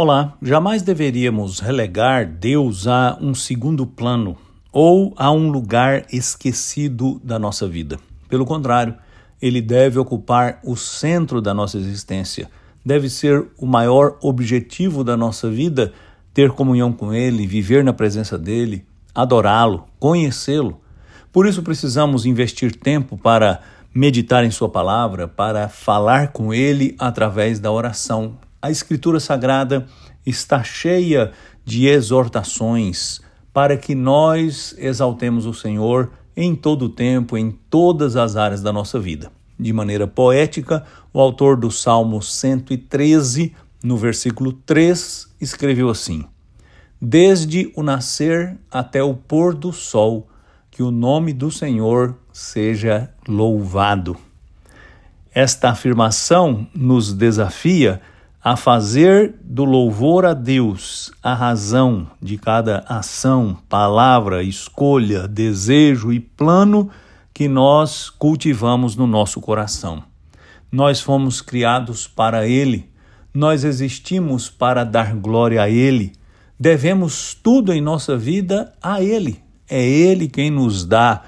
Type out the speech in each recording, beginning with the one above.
Olá, jamais deveríamos relegar Deus a um segundo plano ou a um lugar esquecido da nossa vida. Pelo contrário, ele deve ocupar o centro da nossa existência, deve ser o maior objetivo da nossa vida, ter comunhão com ele, viver na presença dele, adorá-lo, conhecê-lo. Por isso precisamos investir tempo para meditar em Sua palavra, para falar com Ele através da oração, a Escritura Sagrada está cheia de exortações para que nós exaltemos o Senhor em todo o tempo, em todas as áreas da nossa vida. De maneira poética, o autor do Salmo 113, no versículo 3, escreveu assim: Desde o nascer até o pôr do sol, que o nome do Senhor seja louvado. Esta afirmação nos desafia a fazer do louvor a Deus a razão de cada ação, palavra, escolha, desejo e plano que nós cultivamos no nosso coração. Nós fomos criados para Ele, nós existimos para dar glória a Ele, devemos tudo em nossa vida a Ele. É Ele quem nos dá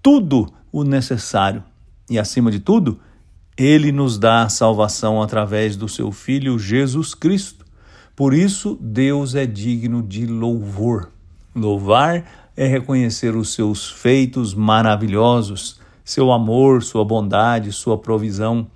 tudo o necessário e, acima de tudo, ele nos dá salvação através do seu Filho Jesus Cristo. Por isso, Deus é digno de louvor. Louvar é reconhecer os seus feitos maravilhosos, seu amor, sua bondade, sua provisão.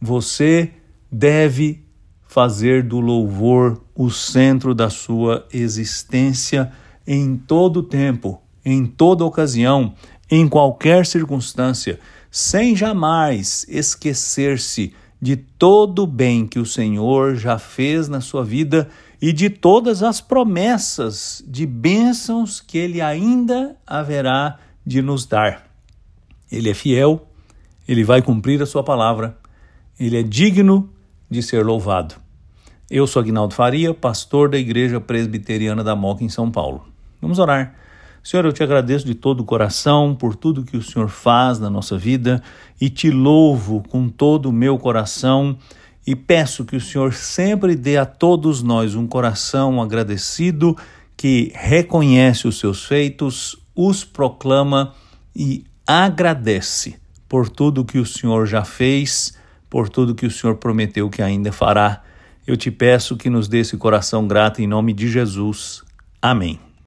Você deve fazer do louvor o centro da sua existência em todo tempo, em toda ocasião, em qualquer circunstância sem jamais esquecer-se de todo o bem que o Senhor já fez na sua vida e de todas as promessas de bênçãos que Ele ainda haverá de nos dar. Ele é fiel, ele vai cumprir a sua palavra, ele é digno de ser louvado. Eu sou Agnaldo Faria, pastor da Igreja Presbiteriana da Moca em São Paulo. Vamos orar. Senhor, eu te agradeço de todo o coração por tudo que o Senhor faz na nossa vida e te louvo com todo o meu coração e peço que o Senhor sempre dê a todos nós um coração agradecido que reconhece os seus feitos, os proclama e agradece por tudo que o Senhor já fez, por tudo que o Senhor prometeu que ainda fará. Eu te peço que nos dê esse coração grato em nome de Jesus. Amém.